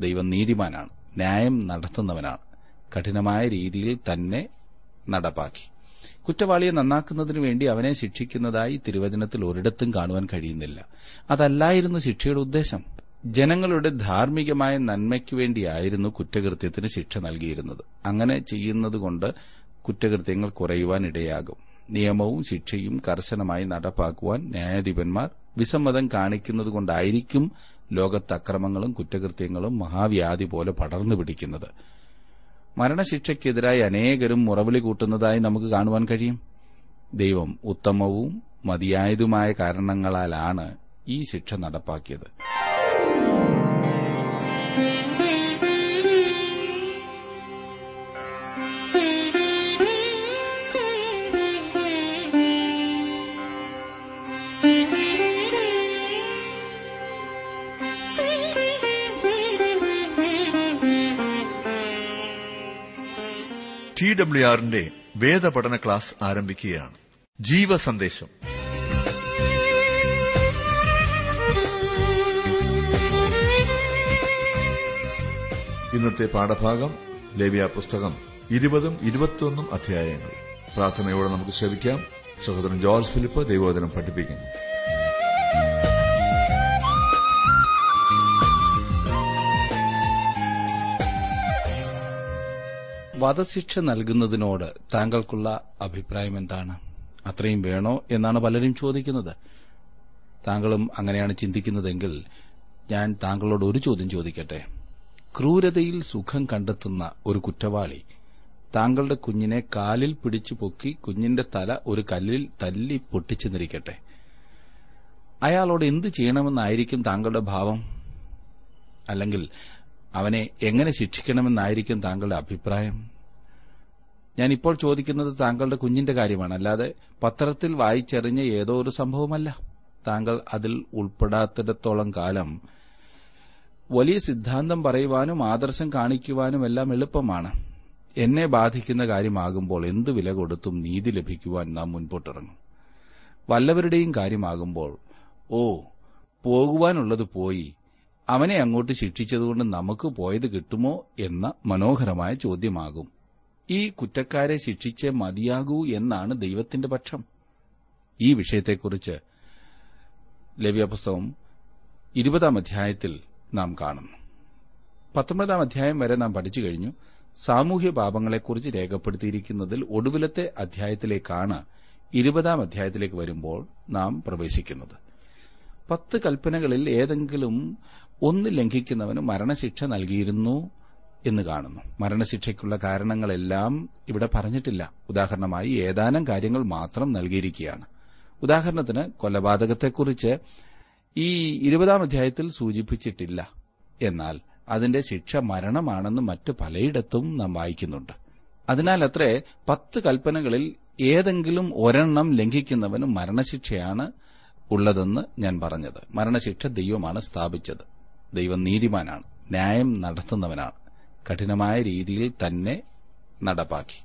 ദൈവം നീതിമാനാണ്. ന്യായം നടത്തുന്നവനാണ്. കഠിനമായ രീതിയിൽ തന്നെ നടപ്പാക്കി. കുറ്റവാളിയെ നന്നാക്കുന്നതിനു വേണ്ടി അവനെ ശിക്ഷിക്കുന്നതായി തിരുവചനത്തിൽ ഒരിടത്തും കാണുവാൻ കഴിയുന്നില്ല. അതല്ലായിരുന്നു ശിക്ഷയുടെ ഉദ്ദേശം. ജനങ്ങളുടെ ധാർമ്മികമായ നന്മയ്ക്കു വേണ്ടിയായിരുന്നു കുറ്റകൃത്യത്തിന് ശിക്ഷ നൽകിയിരുന്നത്. അങ്ങനെ ചെയ്യുന്നതുകൊണ്ട് കുറ്റകൃത്യങ്ങൾ കുറയുവാൻ ഇടയാകും. നിയമവും ശിക്ഷയും കർശനമായി നടപ്പാക്കുവാൻ ന്യായാധിപന്മാർ വിസമ്മതം കാണിക്കുന്നതുകൊണ്ടായിരിക്കും ലോകത്ത് അക്രമങ്ങളും കുറ്റകൃത്യങ്ങളും മഹാവ്യാധി പോലെ പടർന്നു പിടിക്കുന്നത്. മരണശിക്ഷയ്ക്കെതിരായി അനേകരും മുറവിളി കൂട്ടുന്നതായി നമുക്ക് കാണുവാൻ കഴിയും. ദൈവം ഉത്തമവും മതിയായതുമായ കാരണങ്ങളാലാണ് ഈ ശിക്ഷ നടപ്പാക്കിയത്. ടി ഡബ്ല്യു ആറിന്റെ വേദപഠന ക്ലാസ് ആരംഭിക്കുകയാണ്. ജീവ സന്ദേശം ഇന്നത്തെ പാഠഭാഗം ലേവ്യ പുസ്തകം ഇരുപതും ഇരുപത്തിയൊന്നും അധ്യായങ്ങൾ. പ്രാർത്ഥനയോടെ നമുക്ക് ശ്രമിക്കാം സഹോദരൻ ജോർജ് ഫിലിപ്പ് ദൈവോദനം പഠിപ്പിക്കുന്നു. വധശിക്ഷ നൽകുന്നതിനോട് താങ്കൾക്കുള്ള അഭിപ്രായം എന്താണ്? അത്രയും വേണോ എന്നാണ് പലരും ചോദിക്കുന്നത്. താങ്കളും അങ്ങനെയാണ് ചിന്തിക്കുന്നതെങ്കിൽ ഞാൻ താങ്കളോട് ഒരു ചോദ്യം ചോദിക്കട്ടെ. ക്രൂരതയിൽ സുഖം കണ്ടെത്തുന്ന ഒരു കുറ്റവാളി താങ്കളുടെ കുഞ്ഞിനെ കാലിൽ പിടിച്ചു പൊക്കി കുഞ്ഞിന്റെ തല ഒരു കല്ലിൽ തല്ലി പൊട്ടിച്ചെന്നിരിക്കട്ടെ. അയാളോട് എന്ത് ചെയ്യണമെന്നായിരിക്കും താങ്കളുടെ ഭാവം? അല്ലെങ്കിൽ അവനെ എങ്ങനെ ശിക്ഷിക്കണമെന്നായിരിക്കും താങ്കളുടെ അഭിപ്രായം? ഞാൻ ഇപ്പോൾ ചോദിക്കുന്നത് താങ്കളുടെ കുഞ്ഞിന്റെ കാര്യമാണ്. അല്ലാതെ പത്രത്തിൽ വായിച്ചെറിഞ്ഞ ഏതോ ഒരു സംഭവമല്ല. താങ്കൾ അതിൽ ഉൾപ്പെടാത്തിടത്തോളം കാലം വലിയ സിദ്ധാന്തം പറയുവാനും ആദർശം കാണിക്കുവാനും എല്ലാം എളുപ്പമാണ്. എന്നെ ബാധിക്കുന്ന കാര്യമാകുമ്പോൾ എന്ത് വില കൊടുത്തും നീതി ലഭിക്കുവാൻ നാം മുൻപോട്ടിറങ്ങും. വല്ലവരുടെയും കാര്യമാകുമ്പോൾ ഓ പോകുവാനുള്ളത് പോയി അവനെ അങ്ങോട്ട് ശിക്ഷിച്ചതുകൊണ്ട് നമുക്ക് പോയത് കിട്ടുമോ എന്ന മനോഹരമായ ചോദ്യമാകും. ഈ കുറ്റക്കാരെ ശിക്ഷിച്ച് മതിയാകൂ എന്നാണ് ദൈവത്തിന്റെ പക്ഷം. ഈ വിഷയത്തെക്കുറിച്ച് ലവ്യപുസ്തകം ഇരുപതാം അധ്യായത്തിൽ നാം കാണുന്നു. പത്തൊമ്പതാം അധ്യായം വരെ നാം പഠിച്ചു കഴിഞ്ഞു. സാമൂഹ്യ പാപങ്ങളെക്കുറിച്ച് രേഖപ്പെടുത്തിയിരിക്കുന്നതിൽ ഒടുവിലത്തെ അധ്യായത്തിലേക്കാണ് ഇരുപതാം അധ്യായത്തിലേക്ക് വരുമ്പോൾ നാം പ്രവേശിക്കുന്നത്. പത്ത് കൽപ്പനകളിൽ ഏതെങ്കിലും ഒന്ന് ലംഘിക്കുന്നവന് മരണശിക്ഷ നൽകിയിരുന്നു എന്ന് കാണുന്നു. മരണശിക്ഷയ്ക്കുള്ള കാരണങ്ങളെല്ലാം ഇവിടെ പറഞ്ഞിട്ടില്ല. ഉദാഹരണമായി ഏതാനും കാര്യങ്ങൾ മാത്രം നൽകിയിരിക്കുകയാണ്. ഉദാഹരണത്തിന് കൊലപാതകത്തെക്കുറിച്ച് ഈ ഇരുപതാം അധ്യായത്തിൽ സൂചിപ്പിച്ചിട്ടില്ല. എന്നാൽ അതിന്റെ ശിക്ഷ മരണമാണെന്ന് മറ്റ് പലയിടത്തും നാം വായിക്കുന്നുണ്ട്. അതിനാൽ അത്രേ പത്ത് കൽപ്പനകളിൽ ഏതെങ്കിലും ഒരെണ്ണം ലംഘിക്കുന്നവന് മരണശിക്ഷയാണ് ഉള്ളതെന്ന് ഞാൻ പറഞ്ഞത്. മരണശിക്ഷ ദൈവമാണ് സ്ഥാപിച്ചത്. ദൈവം നീതിമാനാണ് ന്യായം നടത്തുന്നവനാണ്. കഠിനമായ രീതിയിൽ തന്നെ നടപ്പാക്കി.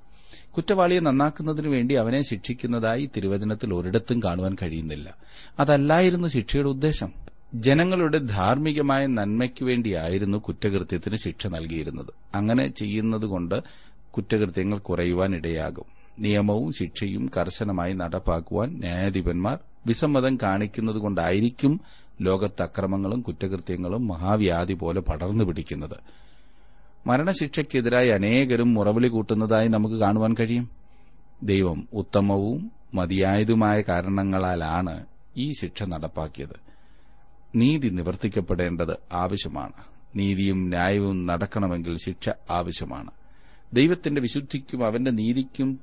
കുറ്റവാളിയെ നന്നാക്കുന്നതിനു വേണ്ടി അവനെ ശിക്ഷിക്കുന്നതായി തിരുവചനത്തിൽ ഒരിടത്തും കാണുവാൻ കഴിയുന്നില്ല. അതല്ലായിരുന്നു ശിക്ഷയുടെ ഉദ്ദേശം. ജനങ്ങളുടെ ധാർമ്മികമായ നന്മയ്ക്കു വേണ്ടിയായിരുന്നു കുറ്റകൃത്യത്തിന് ശിക്ഷ നൽകിയിരുന്നത്. അങ്ങനെ ചെയ്യുന്നതുകൊണ്ട് കുറ്റകൃത്യങ്ങൾ കുറയുവാൻ ഇടയാകും നിയമവും ശിക്ഷയും കർശനമായി നടപ്പാക്കുവാൻ ന്യായാധിപന്മാർ വിസമ്മതം കാണിക്കുന്നതുകൊണ്ടായിരിക്കും ലോകത്ത് അക്രമങ്ങളും കുറ്റകൃത്യങ്ങളും മഹാവ്യാധി പോലെ പടർന്നു പിടിക്കുന്നത്. മരണശിക്ഷയ്ക്കെതിരായി അനേകരും മുറവിളി കൂട്ടുന്നതായി നമുക്ക് കാണുവാൻ കഴിയും. ദൈവം ഉത്തമവും മതിയായതുമായ കാരണങ്ങളാലാണ് ഈ ശിക്ഷ നടപ്പാക്കിയത്. നീതി നിവർത്തിക്കപ്പെടേണ്ടത് ആവശ്യമാണ്. നീതിയും ന്യായവും നടക്കണമെങ്കിൽ ശിക്ഷ ആവശ്യമാണ്. ദൈവത്തിന്റെ വിശുദ്ധിക്കും അവന്റെ നീതിക്കും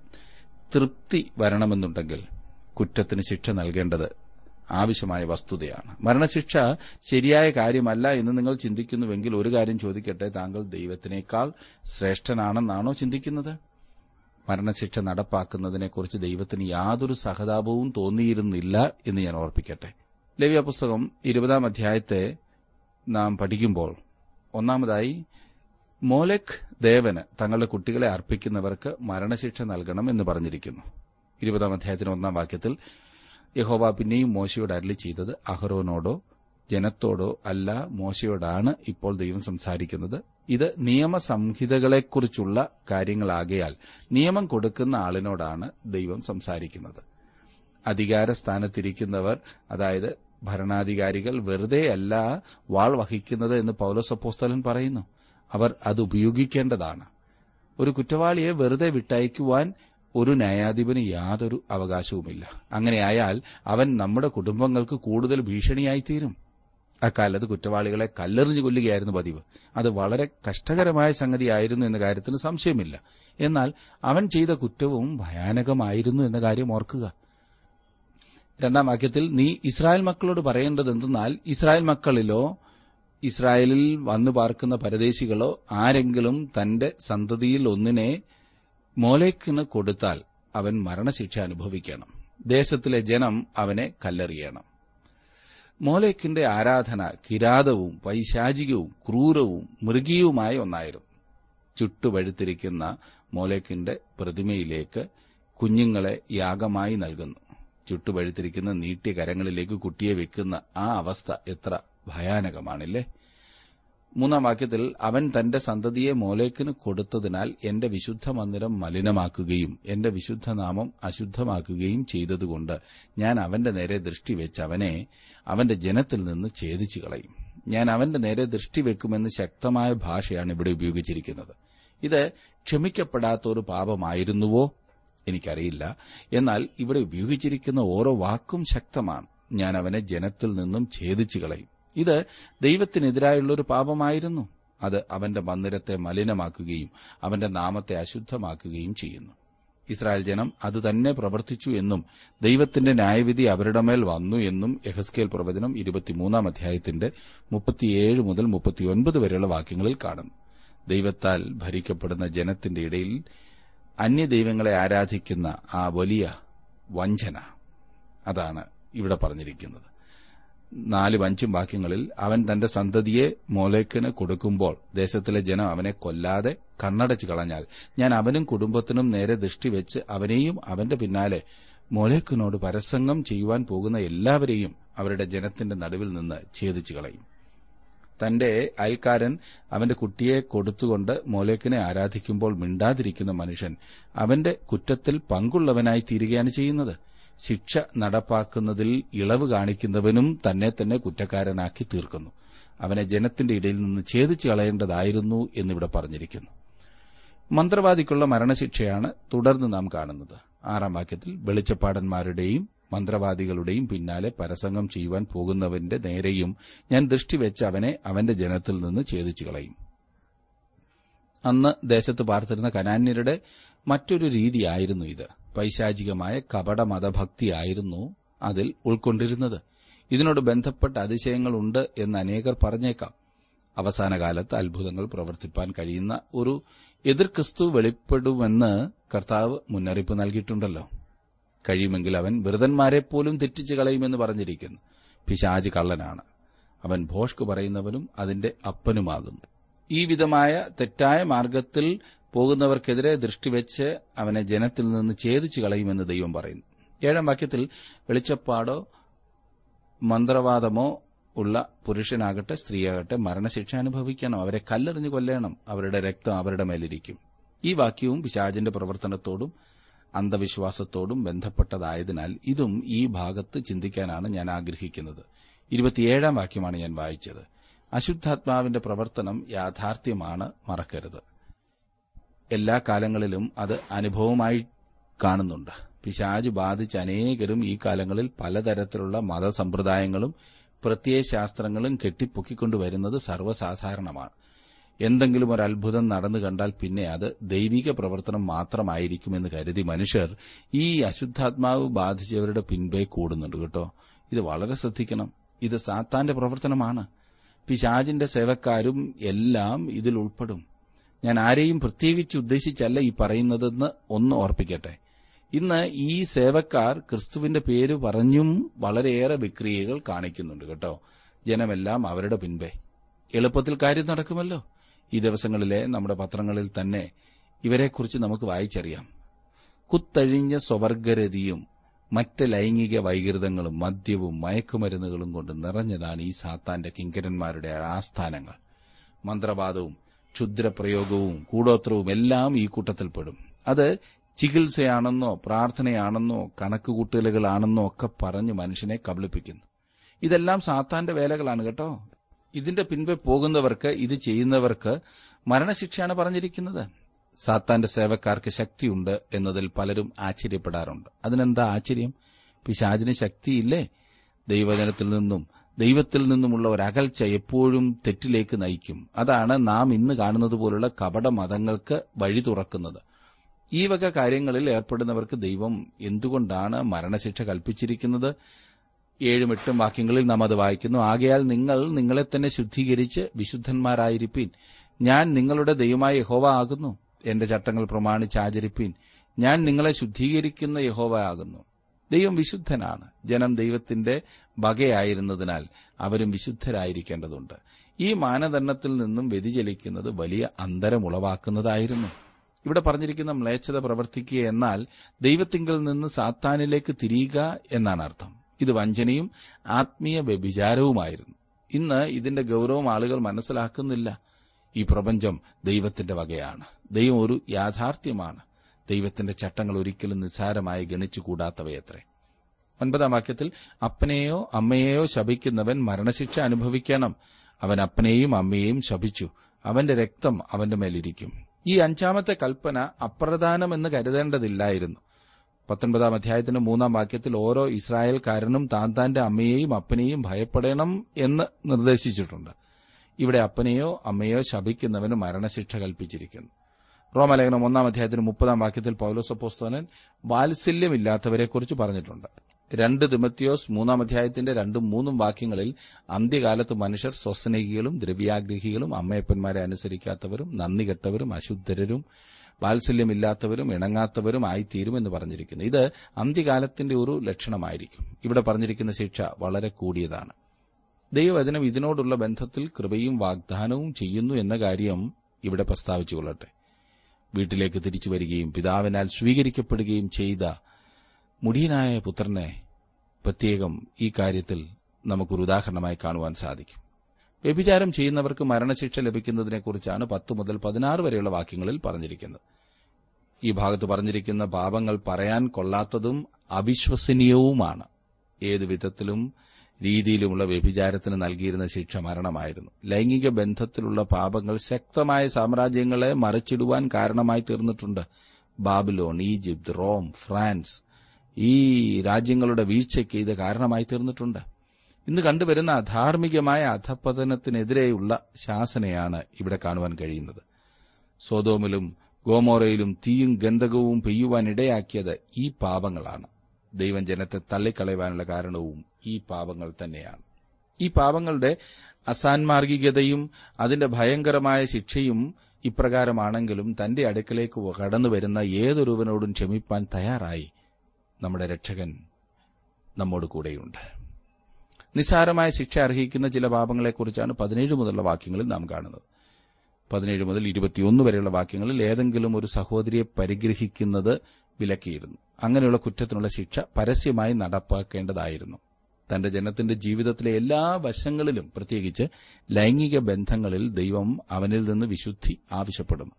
തൃപ്തി വരണമെന്നുണ്ടെങ്കിൽ കുറ്റത്തിന് ശിക്ഷ നൽകേണ്ടത് ആവശ്യമായ വസ്തുതയാണ്. മരണശിക്ഷ ശരിയായ കാര്യമല്ല എന്ന് നിങ്ങൾ ചിന്തിക്കുന്നുവെങ്കിൽ ഒരു കാര്യം ചോദിക്കട്ടെ താങ്കൾ ദൈവത്തിനേക്കാൾ ശ്രേഷ്ഠനാണെന്നാണോ ചിന്തിക്കുന്നത്? മരണശിക്ഷ നടപ്പാക്കുന്നതിനെക്കുറിച്ച് ദൈവത്തിന് യാതൊരു സഹതാപവും തോന്നിയിരുന്നില്ല എന്ന് ഞാൻ ഓർപ്പിക്കട്ടെ. ലവ്യ പുസ്തകം ഇരുപതാം അധ്യായത്തെ നാം പഠിക്കുമ്പോൾ ഒന്നാമതായി മോലക് ദേവന് തങ്ങളുടെ കുട്ടികളെ അർപ്പിക്കുന്നവർക്ക് മരണശിക്ഷ നൽകണം എന്ന് പറഞ്ഞിരിക്കുന്നു. ഇരുപതാം അധ്യായത്തിന് ഒന്നാം വാക്യത്തിൽ യഹോവ പിന്നെയും മോശയോട് അരളി ചെയ്തത് അഹ്റോനോടോ ജനത്തോടോ അല്ല മോശയോടാണ് ഇപ്പോൾ ദൈവം സംസാരിക്കുന്നത്. ഇത് നിയമസംഹിതകളെക്കുറിച്ചുള്ള കാര്യങ്ങളാകയാൽ നിയമം കൊടുക്കുന്ന ആളിനോടാണ് ദൈവം സംസാരിക്കുന്നത്. അധികാരസ്ഥാനത്തിരിക്കുന്നവർ അതായത് ഭരണാധികാരികൾ വെറുതെ അല്ല വാൾ വഹിക്കുന്നത് എന്ന് പൌലോസപ്പോസ്തലൻ പറയുന്നു. അവർ അത് ഉപയോഗിക്കേണ്ടതാണ്. ഒരു കുറ്റവാളിയെ വെറുതെ വിട്ടയക്കുവാൻ ഒരു ന്യായാധിപന് യാതൊരു അവകാശവുമില്ല. അങ്ങനെയായാൽ അവൻ നമ്മുടെ കുടുംബങ്ങൾക്ക് കൂടുതൽ ഭീഷണിയായിത്തീരും. അക്കാലത്ത് കുറ്റവാളികളെ കല്ലെറിഞ്ഞു കൊല്ലുകയായിരുന്നു പതിവ്. അത് വളരെ കഷ്ടകരമായ സംഗതിയായിരുന്നു എന്ന കാര്യത്തിന് സംശയമില്ല. എന്നാൽ അവൻ ചെയ്ത കുറ്റവും ഭയാനകമായിരുന്നു എന്ന കാര്യം ഓർക്കുക. രണ്ടാം വാക്യത്തിൽ നീ ഇസ്രായേൽ മക്കളോട് പറയേണ്ടത് എന്തെന്നാൽ ഇസ്രായേൽ മക്കളിലോ ഇസ്രായേലിൽ വന്നു പാർക്കുന്ന പരദേശികളോ ആരെങ്കിലും തന്റെ സന്തതിയിൽ ഒന്നിനെ മോലേക്കിന് കൊടുത്താൽ അവൻ മരണശിക്ഷ അനുഭവിക്കണം. ദേശത്തിലെ ജനം അവനെ കല്ലെറിയണം. മോലേക്കിന്റെ ആരാധന കിരാതവും പൈശാചികവും ക്രൂരവും മൃഗീയവുമായ ഒന്നായിരുന്നു. ചുട്ടുപഴുത്തിരിക്കുന്ന മോലേക്കിന്റെ പ്രതിമയിലേക്ക് കുഞ്ഞുങ്ങളെ യാഗമായി നൽകുന്നു. ചുട്ടുപഴുത്തിരിക്കുന്ന നീട്ടിയ കരങ്ങളിലേക്ക് കുട്ടിയെ വെക്കുന്ന ആ അവസ്ഥ എത്ര ഭയാനകമാണില്ലേ? മൂന്നാം വാക്യത്തിൽ അവൻ തന്റെ സന്തതിയെ മോലേക്കിന് കൊടുത്തതിനാൽ എന്റെ വിശുദ്ധ മന്ദിരം മലിനമാക്കുകയും എന്റെ വിശുദ്ധനാമം അശുദ്ധമാക്കുകയും ചെയ്തതുകൊണ്ട് ഞാൻ അവന്റെ നേരെ ദൃഷ്ടിവെച്ച് അവനെ അവന്റെ ജനത്തിൽ നിന്ന് ഛേദിച്ചു കളയും ഞാൻ അവന്റെ നേരെ ദൃഷ്ടി ദൃഷ്ടിവെക്കുമെന്ന് ശക്തമായ ഭാഷയാണ് ഇവിടെ ഉപയോഗിച്ചിരിക്കുന്നത്. ഇത് ക്ഷമിക്കപ്പെടാത്ത ഒരു പാപമായിരുന്നുവോ? എനിക്കറിയില്ല. എന്നാൽ ഇവിടെ ഉപയോഗിച്ചിരിക്കുന്ന ഓരോ വാക്കും ശക്തമാണ്. ഞാൻ അവനെ ജനത്തിൽ നിന്നും ഛേദിച്ചു കളയും ഇത് ദൈവത്തിനെതിരായുള്ള ഒരു പാപമായിരുന്നു. അത് അവന്റെ മന്ദിരത്തെ മലിനമാക്കുകയും അവന്റെ നാമത്തെ അശുദ്ധമാക്കുകയും ചെയ്യുന്നു. ഇസ്രായേൽ ജനം അത് തന്നെ പ്രവർത്തിച്ചു എന്നും ദൈവത്തിന്റെ ന്യായവിധി അവരുടെ മേൽ വന്നു എന്നും എഹസ്കേൽ പ്രവചനം ഇരുപത്തിമൂന്നാം അധ്യായത്തിന്റെ മുപ്പത്തിയേഴ് മുതൽ മുപ്പത്തിയൊൻപത് വരെയുള്ള വാക്യങ്ങളിൽ കാണും ദൈവത്താൽ ഭരിക്കപ്പെടുന്ന ജനത്തിന്റെ ഇടയിൽ അന്യദൈവങ്ങളെ ആരാധിക്കുന്ന ആ വലിയ വഞ്ചന. അതാണ് ഇവിടെ പറഞ്ഞിരിക്കുന്നത്. നാലും അഞ്ചും വാക്യങ്ങളിൽ അവൻ തന്റെ സന്തതിയെ മോലേക്കിന് കൊടുക്കുമ്പോൾ ദേശത്തിലെ ജനം അവനെ കൊല്ലാതെ കണ്ണടച്ചു കളഞ്ഞാൽ ഞാൻ അവനും കുടുംബത്തിനും നേരെ ദൃഷ്ടിവെച്ച് അവനെയും അവന്റെ പിന്നാലെ മോലേക്കിനോട് പരസംഗം ചെയ്യുവാൻ പോകുന്ന എല്ലാവരെയും അവരുടെ ജനത്തിന്റെ നടുവിൽ നിന്ന് ഛേദിച്ചു കളയും. തന്റെ അയൽക്കാരൻ അവന്റെ കുട്ടിയെ കൊടുത്തുകൊണ്ട് മോലേക്കിനെ ആരാധിക്കുമ്പോൾ മിണ്ടാതിരിക്കുന്ന മനുഷ്യൻ അവന്റെ കുറ്റത്തിൽ പങ്കുള്ളവനായി തീരുകയാണ് ചെയ്യുന്നത്. ശിക്ഷ നടപ്പാക്കുന്നതിൽ ഇളവ് കാണിക്കുന്നവനും തന്നെ തന്നെ കുറ്റക്കാരനാക്കി തീർക്കുന്നു. അവനെ ജനത്തിന്റെ ഇടയിൽ നിന്ന് ഛേദിച്ചു കളയേണ്ടതായിരുന്നു എന്നിവിടെ പറഞ്ഞിരിക്കുന്നു. മന്ത്രവാദിക്കുള്ള മരണശിക്ഷയാണ് തുടർന്ന് നാം കാണുന്നത്. ആറാം വാക്യത്തിൽ വെളിച്ചപ്പാടന്മാരുടെയും മന്ത്രവാദികളുടെയും പിന്നാലെ പരസംഗം ചെയ്യുവാൻ പോകുന്നവന്റെ നേരെയും ഞാൻ ദൃഷ്ടിവെച്ച് അവനെ അവന്റെ ജനത്തിൽ നിന്ന് ഛേദിച്ചു കളയും. അന്ന് ദേശത്ത് പാർത്തിരുന്ന കനാന്യരുടെ മറ്റൊരു രീതിയായിരുന്നു ഇത്. പൈശാചികമായ കപട മതഭക്തിയായിരുന്നു അതിൽ ഉൾക്കൊണ്ടിരുന്നത്. ഇതിനോട് ബന്ധപ്പെട്ട അതിശയങ്ങളുണ്ട് എന്ന് അനേകർ പറഞ്ഞേക്കാം. അവസാനകാലത്ത് അത്ഭുതങ്ങൾ പ്രവർത്തിപ്പാൻ കഴിയുന്ന ഒരു എതിർ ക്രിസ്തു വെളിപ്പെടുമെന്ന് കർത്താവ് മുന്നറിയിപ്പ് നൽകിയിട്ടുണ്ടല്ലോ. കഴിയുമെങ്കിൽ അവൻ വൃതന്മാരെ പോലും തെറ്റിച്ചു കളയുമെന്ന് പറഞ്ഞിരിക്കുന്നു. പിശാജ് കള്ളനാണ്. അവൻ ഭോഷ്ക് പറയുന്നവനും അതിന്റെ അപ്പനുമാകുന്നു. ഈ വിധമായ തെറ്റായ മാർഗത്തിൽ പോകുന്നവർക്കെതിരെ ദൃഷ്ടിവെച്ച് അവനെ ജനത്തിൽ നിന്ന് ഛേദിച്ചു കളയുമെന്ന് ദൈവം പറയുന്നു. ഏഴാം വാക്യത്തിൽ വെളിച്ചപ്പാടോ മന്ത്രവാദമോ ഉള്ള പുരുഷനാകട്ടെ സ്ത്രീയാകട്ടെ മരണശിക്ഷ അനുഭവിക്കണം. അവരെ കല്ലെറിഞ്ഞു കൊല്ലണം. അവരുടെ രക്തം അവരുടെ മേലിരിക്കും. ഈ വാക്യവും പിശാചിന്റെ പ്രവർത്തനത്തോടും അന്ധവിശ്വാസത്തോടും ബന്ധപ്പെട്ടതായതിനാൽ ഇതും ഈ ഭാഗത്ത് ചിന്തിക്കാനാണ് ഞാൻ ആഗ്രഹിക്കുന്നത്. ഇരുപത്തിയേഴാം വാക്യമാണ് ഞാൻ വായിച്ചത്. അശുദ്ധാത്മാവിന്റെ പ്രവർത്തനം യാഥാർത്ഥ്യമാണ് മറക്കരുത്. എല്ലാ കാലങ്ങളിലും അത് അനുഭവമായി കാണുന്നുണ്ട്. പിശാജ് ബാധിച്ച അനേകരും ഈ കാലങ്ങളിൽ പലതരത്തിലുള്ള മതസമ്പ്രദായങ്ങളും പ്രത്യയശാസ്ത്രങ്ങളും കെട്ടിപ്പൊക്കിക്കൊണ്ടുവരുന്നത് സർവസാധാരണമാണ്. എന്തെങ്കിലും ഒരു അത്ഭുതം നടന്നു കണ്ടാൽ പിന്നെ അത് ദൈവിക പ്രവർത്തനം മാത്രമായിരിക്കുമെന്ന് കരുതി മനുഷ്യർ ഈ അശുദ്ധാത്മാവ് ബാധിച്ചവരുടെ പിൻപേ കൂടുന്നുണ്ട് കേട്ടോ. ഇത് വളരെ ശ്രദ്ധിക്കണം. ഇത് സാത്താന്റെ പ്രവർത്തനമാണ്. പിശാജിന്റെ സേവക്കാരും എല്ലാം ഇതിൽ ഉൾപ്പെടും. ഞാൻ ആരെയും പ്രത്യേകിച്ച് ഉദ്ദേശിച്ചല്ല ഈ പറയുന്നതെന്ന് ഒന്ന് ഓർപ്പിക്കട്ടെ. ഇന്ന് ഈ സേവക്കാർ ക്രിസ്തുവിന്റെ പേര് പറഞ്ഞും വളരെയേറെ വിക്രിയകൾ കാണിക്കുന്നുണ്ട് കേട്ടോ. ജനമെല്ലാം അവരുടെ പിൻപേ. എളുപ്പത്തിൽ കാര്യം നടക്കുമല്ലോ. ഈ ദിവസങ്ങളിലെ നമ്മുടെ പത്രങ്ങളിൽ തന്നെ ഇവരെക്കുറിച്ച് നമുക്ക് വായിച്ചറിയാം. കുത്തഴിഞ്ഞ സ്വവർഗരതിയും മറ്റ് ലൈംഗിക വൈകൃതങ്ങളും മദ്യവും മയക്കുമരുന്നുകളും കൊണ്ട് നിറഞ്ഞതാണ് ഈ സാത്താന്റെ കിങ്കരന്മാരുടെ ആസ്ഥാനങ്ങൾ. മന്ത്രവാദവും ക്ഷുദ്രപ്രയോഗവും കൂടോത്രവും എല്ലാം ഈ കൂട്ടത്തിൽപ്പെടും അത് ചികിത്സയാണെന്നോ പ്രാർത്ഥനയാണെന്നോ കണക്കുകൂട്ടലുകളാണെന്നോ ഒക്കെ പറഞ്ഞ് മനുഷ്യനെ കബളിപ്പിക്കുന്നു. ഇതെല്ലാം സാത്താന്റെ വേലകളാണ് കേട്ടോ. ഇതിന്റെ പിൻപെ പോകുന്നവർക്ക് ഇത് ചെയ്യുന്നവർക്ക് മരണശിക്ഷയാണ് പറഞ്ഞിരിക്കുന്നത്. സാത്താന്റെ സേവക്കാർക്ക് ശക്തിയുണ്ട് എന്നതിൽ പലരും ആശ്ചര്യപ്പെടാറുണ്ട്. അതിനെന്താ ആശ്ചര്യം? പിശാചിന് ശക്തിയില്ലേ? ദൈവജനത്തിൽ നിന്നും ദൈവത്തിൽ നിന്നുമുള്ള ഒരു അകൽച്ച എപ്പോഴും തെറ്റിലേക്ക് നയിക്കും. അതാണ് നാം ഇന്ന് കാണുന്നത് പോലുള്ള കപട മതങ്ങൾക്ക് വഴി തുറക്കുന്നത്. ഈ വക കാര്യങ്ങളിൽ ഏർപ്പെടുന്നവർക്ക് ദൈവം എന്തുകൊണ്ടാണ് മരണശിക്ഷ കൽപ്പിച്ചിരിക്കുന്നത്? ഏഴും എട്ടും വാക്യങ്ങളിൽ നാം അത് വായിക്കുന്നു. ആകയാൽ നിങ്ങൾ നിങ്ങളെ തന്നെ ശുദ്ധീകരിച്ച് വിശുദ്ധന്മാരായിരിപ്പീൻ. ഞാൻ നിങ്ങളുടെ ദൈവമായ യഹോവ ആകുന്നു. എന്റെ ചട്ടങ്ങൾ പ്രമാണിച്ച് ആചരിപ്പീൻ. ഞാൻ നിങ്ങളെ ശുദ്ധീകരിക്കുന്ന യഹോവ ആകുന്നു. ദൈവം വിശുദ്ധനാണ്. ജനം ദൈവത്തിന്റെ വകയായിരുന്നതിനാൽ അവരും വിശുദ്ധരായിരിക്കേണ്ടതുണ്ട്. ഈ മാനദണ്ഡത്തിൽ നിന്നും വ്യതിചലിക്കുന്നത് വലിയ അന്തരം ഉളവാക്കുന്നതായിരുന്നു. ഇവിടെ പറഞ്ഞിരിക്കുന്ന മ്ലേച്ഛത പ്രവർത്തിക്കുക എന്നാൽ ദൈവത്തിങ്കിൽ നിന്ന് സാത്താനിലേക്ക് തിരിയുക എന്നാണ് അർത്ഥം. ഇത് വഞ്ചനയും ആത്മീയ വ്യഭിചാരവുമായിരുന്നു. ഇന്ന് ഇതിന്റെ ഗൌരവം ആളുകൾ മനസ്സിലാക്കുന്നില്ല. ഈ പ്രപഞ്ചം ദൈവത്തിന്റെ വകയാണ്. ദൈവം ഒരു യാഥാർത്ഥ്യമാണ്. ദൈവത്തിന്റെ ചട്ടങ്ങൾ ഒരിക്കലും നിസ്സാരമായി ഗണിച്ചുകൂടാത്തവയത്രേ. ഒൻപതാം വാക്യത്തിൽ അപ്പനെയോ അമ്മയെയോ ശപിക്കുന്നവൻ മരണശിക്ഷ അനുഭവിക്കണം. അവൻ അപ്പനെയും അമ്മയെയും ശപിച്ചു. അവന്റെ രക്തം അവന്റെ മേലിരിക്കും. ഈ അഞ്ചാമത്തെ കൽപ്പന അപ്രധാനമെന്ന് കരുതേണ്ടതില്ലായിരുന്നു. പത്തൊൻപതാം അധ്യായത്തിന്റെ മൂന്നാം വാക്യത്തിൽ ഓരോ ഇസ്രായേൽക്കാരനും താൻ താന്റെ അമ്മയെയും അപ്പനെയും ഭയപ്പെടണം എന്ന് നിർദ്ദേശിച്ചിട്ടുണ്ട്. ഇവിടെ അപ്പനെയോ അമ്മയോ ശപിക്കുന്നവന് മരണശിക്ഷ കൽപ്പിച്ചിരിക്കുന്നു. റോമലേഖനം ഒന്നാം അധ്യായത്തിന് മുപ്പതാം വാക്യത്തിൽ പൌലോസപ്പോസ്തോനൻ വാത്സല്യമില്ലാത്തവരെക്കുറിച്ച് പറഞ്ഞിട്ടുണ്ട്. രണ്ട് തിമത്തിയോസ് മൂന്നാം അധ്യായത്തിന്റെ രണ്ടും മൂന്നും വാക്യങ്ങളിൽ അന്ത്യകാലത്ത് മനുഷ്യർ സ്വസ്നേഹികളും ദ്രവ്യാഗ്രഹികളും അമ്മയപ്പന്മാരെ അനുസരിക്കാത്തവരും നന്ദി കെട്ടവരും അശുദ്ധരും വാത്സല്യമില്ലാത്തവരും ഇണങ്ങാത്തവരും ആയിത്തീരുമെന്ന് പറഞ്ഞിരിക്കുന്നു. ഇത് അന്ത്യകാലത്തിന്റെ ഒരു ലക്ഷണമായിരിക്കും. ഇവിടെ പറഞ്ഞിരിക്കുന്ന ശിക്ഷ വളരെ കൂടിയതാണ്. ദൈവവചനം ഇതിനോടുള്ള ബന്ധത്തിൽ കൃപയും വാഗ്ദാനവും ചെയ്യുന്നു എന്ന കാര്യം ഇവിടെ പ്രസ്താവിച്ചുകൊള്ളട്ടെ വീട്ടിലേക്ക് തിരിച്ചു വരികയും പിതാവിനാൽ സ്വീകരിക്കപ്പെടുകയും ചെയ്ത മുടിയനായ പുത്രനെ പ്രത്യേകം ഈ കാര്യത്തിൽ നമുക്കൊരു ഉദാഹരണമായി കാണുവാൻ സാധിക്കും. വ്യഭിചാരം ചെയ്യുന്നവർക്ക് മരണശിക്ഷ ലഭിക്കുന്നതിനെക്കുറിച്ചാണ് പത്ത് മുതൽ പതിനാറ് വരെയുള്ള വാക്യങ്ങളിൽ പറഞ്ഞിരിക്കുന്നത്. ഈ ഭാഗത്ത് പറഞ്ഞിരിക്കുന്ന പാപങ്ങൾ പറയാൻ കൊള്ളാത്തതും അവിശ്വസനീയവുമാണ്. ഏതു വിധത്തിലും രീതിയിലുമുള്ള വ്യഭിചാരത്തിന് നൽകിയിരുന്ന ശിക്ഷ മരണമായിരുന്നു. ലൈംഗിക ബന്ധത്തിലുള്ള പാപങ്ങൾ ശക്തമായ സാമ്രാജ്യങ്ങളെ മറിച്ചിടുവാൻ കാരണമായി തീർന്നിട്ടുണ്ട്. ബാബിലോൺ ഈജിപ്ത് റോം ഫ്രാൻസ് ഈ രാജ്യങ്ങളുടെ വീഴ്ചയ്ക്ക് ഇത് കാരണമായി തീർന്നിട്ടുണ്ട്. ഇന്ന് കണ്ടുവരുന്ന അധാർമികമായ അധപ്പതനത്തിനെതിരെയുള്ള ശാസനയാണ് ഇവിടെ കാണുവാൻ കഴിയുന്നത്. സോതോമിലും ഗോമോറയിലും തീയും ഗന്ധകവും പെയ്യുവാൻ ഇടയാക്കിയത് ഈ പാപങ്ങളാണ്. ദൈവം ജനത്തെ തള്ളിക്കളയുവാനുള്ള കാരണവും ഈ പാപങ്ങൾ തന്നെയാണ്. ഈ പാപങ്ങളുടെ അസാൻമാർഗികതയും അതിന്റെ ഭയങ്കരമായ ശിക്ഷയും ഇപ്രകാരമാണെങ്കിലും തന്റെ അടുക്കലേക്ക് കടന്നുവരുന്ന ഏതൊരുവനോടും ക്ഷമിപ്പാൻ തയ്യാറായി നമ്മുടെ രക്ഷകൻ നമ്മോട് കൂടെയുണ്ട്. നിസ്സാരമായ ശിക്ഷ അർഹിക്കുന്ന ചില പാപങ്ങളെക്കുറിച്ചാണ് പതിനേഴ് മുതലുള്ള വാക്യങ്ങളിൽ നാം കാണുന്നത്. പതിനേഴ് മുതൽ ഇരുപത്തിയൊന്ന് വരെയുള്ള വാക്യങ്ങളിൽ ഏതെങ്കിലും ഒരു സഹോദരിയെ പരിഗ്രഹിക്കുന്നത് വിലക്കിയിരുന്നു. അങ്ങനെയുള്ള കുറ്റത്തിനുള്ള ശിക്ഷ പരസ്യമായി നടപ്പാക്കേണ്ടതായിരുന്നു. തന്റെ ജനത്തിന്റെ ജീവിതത്തിലെ എല്ലാ വശങ്ങളിലും പ്രത്യേകിച്ച് ലൈംഗിക ബന്ധങ്ങളിൽ ദൈവം അവനിൽ നിന്ന് വിശുദ്ധി ആവശ്യപ്പെടുന്നു.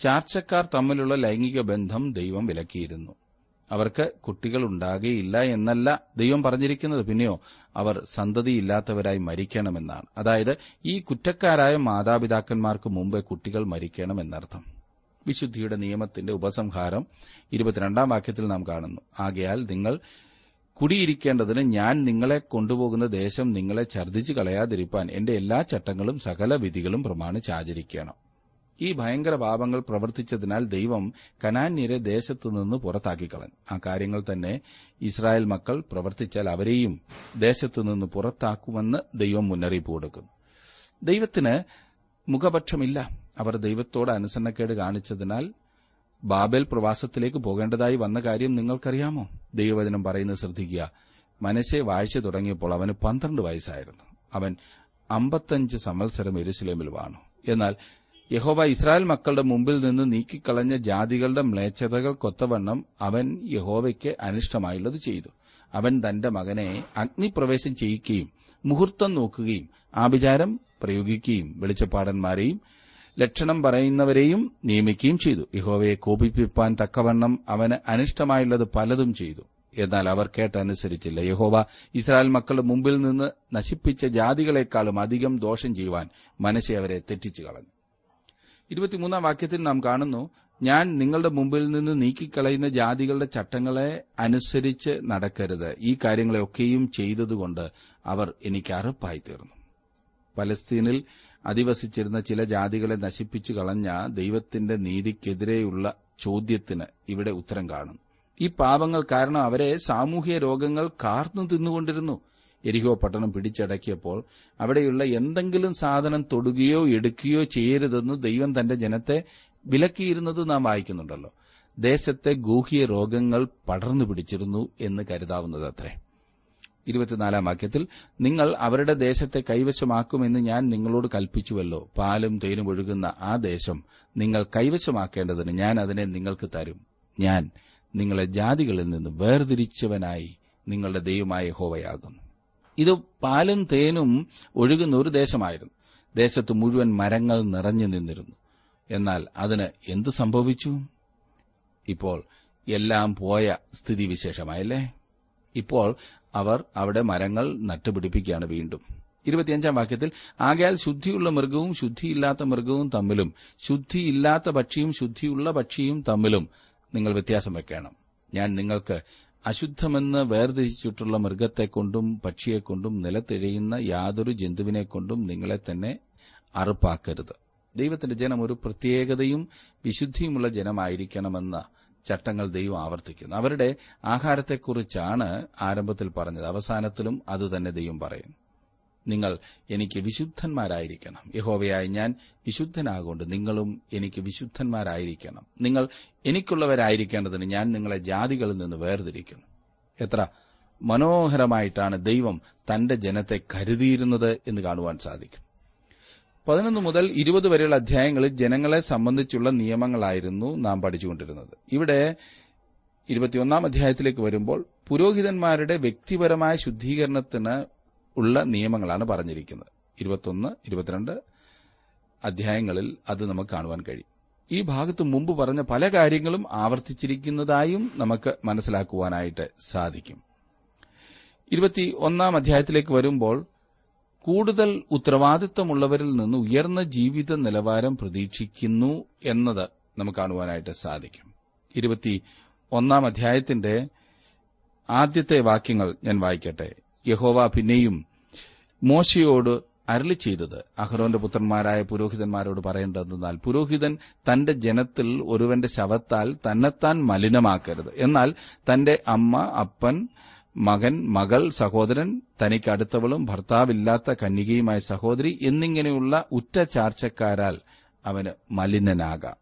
ചാർച്ചക്കാർ തമ്മിലുള്ള ലൈംഗിക ബന്ധം ദൈവം വിലക്കിയിരുന്നു. അവർക്ക് കുട്ടികൾ ഉണ്ടാകുകയില്ല എന്നല്ല ദൈവം പറഞ്ഞിരിക്കുന്നത്. പിന്നെയോ അവർ സന്തതിയില്ലാത്തവരായി മരിക്കണമെന്നാണ്. അതായത് ഈ കുറ്റക്കാരായ മാതാപിതാക്കന്മാർക്ക് മുമ്പേ കുട്ടികൾ മരിക്കണം എന്നർത്ഥം. വിശുദ്ധിയുടെ നിയമത്തിന്റെ ഉപസംഹാരം ഇരുപത്തിരണ്ടാം വാക്യത്തിൽ നാം കാണുന്നു. ആകയാൽ നിങ്ങൾ കുടിയിരിക്കേണ്ടതിന് ഞാൻ നിങ്ങളെ കൊണ്ടുപോകുന്ന ദേശം നിങ്ങളെ ഛർദ്ദിച്ചു കളയാതിരിപ്പാൻ എന്റെ എല്ലാ ചട്ടങ്ങളും സകല വിധികളും പ്രമാണിച്ച് ആചരിക്കണം ഈ ഭയങ്കര പാപങ്ങൾ പ്രവർത്തിച്ചതിനാൽ ദൈവം കനാന്യരെ ദേശത്തു ദേശത്തുനിന്ന് പുറത്താക്കിക്കളഞ്ഞു ആ കാര്യങ്ങൾ തന്നെ ഇസ്രായേൽ മക്കൾ പ്രവർത്തിച്ചാൽ അവരെയും ദേശത്തു നിന്ന് പുറത്താക്കുമെന്ന് ദൈവം മുന്നറിയിപ്പ് കൊടുക്കുന്നു. ദൈവത്തിന് മുഖപക്ഷമില്ല. അവർ ദൈവത്തോട് അനുസരണക്കേട് കാണിച്ചതിനാൽ ബാബേൽ പ്രവാസത്തിലേക്ക് പോകേണ്ടതായി വന്ന കാര്യം നിങ്ങൾക്കറിയാമോ? ദൈവവചനം പറയുന്നത് ശ്രദ്ധിക്കുക. മനസ്സെ വാഴ്ച തുടങ്ങിയപ്പോൾ അവന് പന്ത്രണ്ട് വയസ്സായിരുന്നു. അവൻ അമ്പത്തഞ്ച് സമത്സരം എരുസലേമിൽ വാണു. എന്നാൽ യഹോവ ഇസ്രായേൽ മക്കളുടെ മുമ്പിൽ നിന്ന് നീക്കിക്കളഞ്ഞ ജാതികളുടെ മ്ലേച്ഛതകൾ കൊത്തവണ്ണം അവൻ യഹോവയ്ക്ക് അനിഷ്ടമായുള്ളത് ചെയ്തു. അവൻ തന്റെ മകനെ അഗ്നിപ്രവേശം ചെയ്യിക്കുകയും മുഹൂർത്തം നോക്കുകയും ആഭിചാരം പ്രയോഗിക്കുകയും വെളിച്ചപ്പാടന്മാരെയും ലക്ഷണം പറയുന്നവരെയും നിയമിക്കുകയും ചെയ്തു. യഹോവയെ കോപിപ്പിപ്പാൻ തക്കവണ്ണം അവന് അനിഷ്ടമായുള്ളത് പലതും ചെയ്തു. എന്നാൽ അവർ കേട്ടനുസരിച്ചില്ല. യഹോവ ഇസ്രായേൽ മക്കളുടെ മുമ്പിൽ നിന്ന് നശിപ്പിച്ച ജാതികളെക്കാളും അധികം ദോഷം ചെയ്യുവാൻ മനസ്സെ അവരെ തെറ്റിച്ചു കളഞ്ഞു. ഇരുപത്തിമൂന്നാം വാക്യത്തിൽ നാം കാണുന്നു ഞാൻ നിങ്ങളുടെ മുമ്പിൽ നിന്ന് നീക്കിക്കളയുന്ന ജാതികളുടെ ചട്ടങ്ങളെ അനുസരിച്ച് നടക്കരുത്. ഈ കാര്യങ്ങളെയൊക്കെയും ചെയ്തതുകൊണ്ട് അവർ എനിക്ക് അറുപ്പായി തീർന്നു. പലസ്തീനിൽ അധിവസിച്ചിരുന്ന ചില ജാതികളെ നശിപ്പിച്ചു കളഞ്ഞ ദൈവത്തിന്റെ നീതിക്കെതിരെയുള്ള ചോദ്യത്തിന് ഇവിടെ ഉത്തരം കാണും. ഈ പാപങ്ങൾ കാരണം അവരെ സാമൂഹ്യ രോഗങ്ങൾ കാർന്നു തിന്നുകൊണ്ടിരുന്നു. എരിഹോ പട്ടണം പിടിച്ചടക്കിയപ്പോൾ അവിടെയുള്ള എന്തെങ്കിലും സാധനം തൊടുകയോ എടുക്കുകയോ ചെയ്യരുതെന്ന് ദൈവം തന്റെ ജനത്തെ വിലക്കിയിരുന്നത് നാം വായിക്കുന്നുണ്ടല്ലോ. ദേശത്തെ ഗൂഹ്യ രോഗങ്ങൾ പടർന്നു പിടിച്ചിരുന്നു എന്ന് കരുതാവുന്നത് അത്രേ ഇരുപത്തിനാലാം വാക്യത്തിൽ നിങ്ങൾ അവരുടെ ദേശത്തെ കൈവശമാക്കുമെന്ന് ഞാൻ നിങ്ങളോട് കൽപ്പിച്ചുവല്ലോ. പാലും തേനും ഒഴുകുന്ന ആ ദേശം നിങ്ങൾ കൈവശമാക്കേണ്ടതിന് ഞാൻ അതിനെ നിങ്ങൾക്ക് തരും. ഞാൻ നിങ്ങളെ ജാതികളിൽ നിന്ന് വേർതിരിച്ചവനായി നിങ്ങളുടെ ദൈവമായ ഹോവയാകുന്നു ഇത് പാലും തേനും ഒഴുകുന്ന ഒരു ദേശമായിരുന്നു. ദേശത്ത് മുഴുവൻ മരങ്ങൾ നിറഞ്ഞു നിന്നിരുന്നു. എന്നാൽ അതിന് എന്തു സംഭവിച്ചു? ഇപ്പോൾ എല്ലാം പോയ സ്ഥിതിവിശേഷമായല്ലേ? ഇപ്പോൾ അവർ അവിടെ മരങ്ങൾ നട്ടുപിടിപ്പിക്കുകയാണ് വീണ്ടും. ഇരുപത്തിയഞ്ചാം വാക്യത്തിൽ ആകയാൽ ശുദ്ധിയുള്ള മൃഗവും ശുദ്ധിയില്ലാത്ത മൃഗവും തമ്മിലും ശുദ്ധിയില്ലാത്ത പക്ഷിയും ശുദ്ധിയുള്ള പക്ഷിയും തമ്മിലും നിങ്ങൾ വ്യത്യാസം വെക്കണം. ഞാൻ നിങ്ങൾക്ക് അശുദ്ധമെന്ന് വേർതിരിച്ചിട്ടുള്ള മൃഗത്തെക്കൊണ്ടും പക്ഷിയെക്കൊണ്ടും നിലത്തിഴയുന്ന യാതൊരു ജന്തുവിനെക്കൊണ്ടും നിങ്ങളെ തന്നെ അറുപ്പാക്കരുത്. ദൈവത്തിന്റെ ജനം ഒരു പ്രത്യേകതയും വിശുദ്ധിയുമുള്ള ജനമായിരിക്കണമെന്ന ചട്ടങ്ങൾ ദൈവം ആവർത്തിക്കുന്നു. അവരുടെ ആഹാരത്തെക്കുറിച്ചാണ് ആരംഭത്തിൽ പറഞ്ഞത്. അവസാനത്തിലും അതുതന്നെ ദൈവം പറയും നിങ്ങൾ എനിക്ക് വിശുദ്ധന്മാരായിരിക്കണം. യഹോവയായി ഞാൻ വിശുദ്ധനാകൊണ്ട് നിങ്ങളും എനിക്ക് വിശുദ്ധന്മാരായിരിക്കണം. നിങ്ങൾ എനിക്കുള്ളവരായിരിക്കേണ്ടതിന് ഞാൻ നിങ്ങളെ ജാതികളിൽ നിന്ന് വേർതിരിക്കുന്നു. എത്ര മനോഹരമായിട്ടാണ് ദൈവം തന്റെ ജനത്തെ കരുതിയിരുന്നത് എന്ന് കാണുവാൻ സാധിക്കും. പതിനൊന്ന് മുതൽ ഇരുപത് വരെയുള്ള അധ്യായങ്ങളിൽ ജനങ്ങളെ സംബന്ധിച്ചുള്ള നിയമങ്ങളായിരുന്നു നാം പഠിച്ചുകൊണ്ടിരുന്നത്. ഇവിടെ ഇരുപത്തിയൊന്നാം അധ്യായത്തിലേക്ക് വരുമ്പോൾ പുരോഹിതന്മാരുടെ വ്യക്തിപരമായ ശുദ്ധീകരണത്തിന് ഉള്ള നിയമങ്ങളാണ് പറഞ്ഞിരിക്കുന്നത്. ഇരുപത്തൊന്ന് ഇരുപത്തിരണ്ട് അധ്യായങ്ങളിൽ അത് നമുക്ക് കാണുവാൻ കഴിയും. ഈ ഭാഗത്ത് മുമ്പ് പറഞ്ഞ പല കാര്യങ്ങളും ആവർത്തിച്ചിരിക്കുന്നതായും നമുക്ക് മനസ്സിലാക്കുവാനായിട്ട് സാധിക്കും. ഇരുപത്തി ഒന്നാം അധ്യായത്തിലേക്ക് വരുമ്പോൾ കൂടുതൽ ഉത്തരവാദിത്തമുള്ളവരിൽ നിന്ന് ഉയർന്ന ജീവിത നിലവാരം പ്രതീക്ഷിക്കുന്നു എന്നത് നമുക്ക് കാണുവാനായിട്ട് സാധിക്കും. ഇരുപത്തി ഒന്നാം അധ്യായത്തിന്റെ ആദ്യത്തെ വാക്യങ്ങൾ ഞാൻ വായിക്കട്ടെ. യഹോവ പിന്നെയും മോശയോട് അരളി ചെയ്തത്. അഹ്റോന്റെ പുത്രന്മാരായ പുരോഹിതന്മാരോട് പറയേണ്ടതെന്നാൽ പുരോഹിതൻ തന്റെ ജനത്തിൽ ഒരുവന്റെ ശവത്താൽ തന്നെത്താൻ മലിനമാക്കരുത്. എന്നാൽ തന്റെ അമ്മ അപ്പൻ മകൻ മകൾ സഹോദരൻ തനിക്ക് അടുത്തവളും ഭർത്താവില്ലാത്ത കന്യകയുമായ സഹോദരി എന്നിങ്ങനെയുള്ള ഉറ്റ ചാർച്ചക്കാരാൽ അവന് മലിനനാകാം.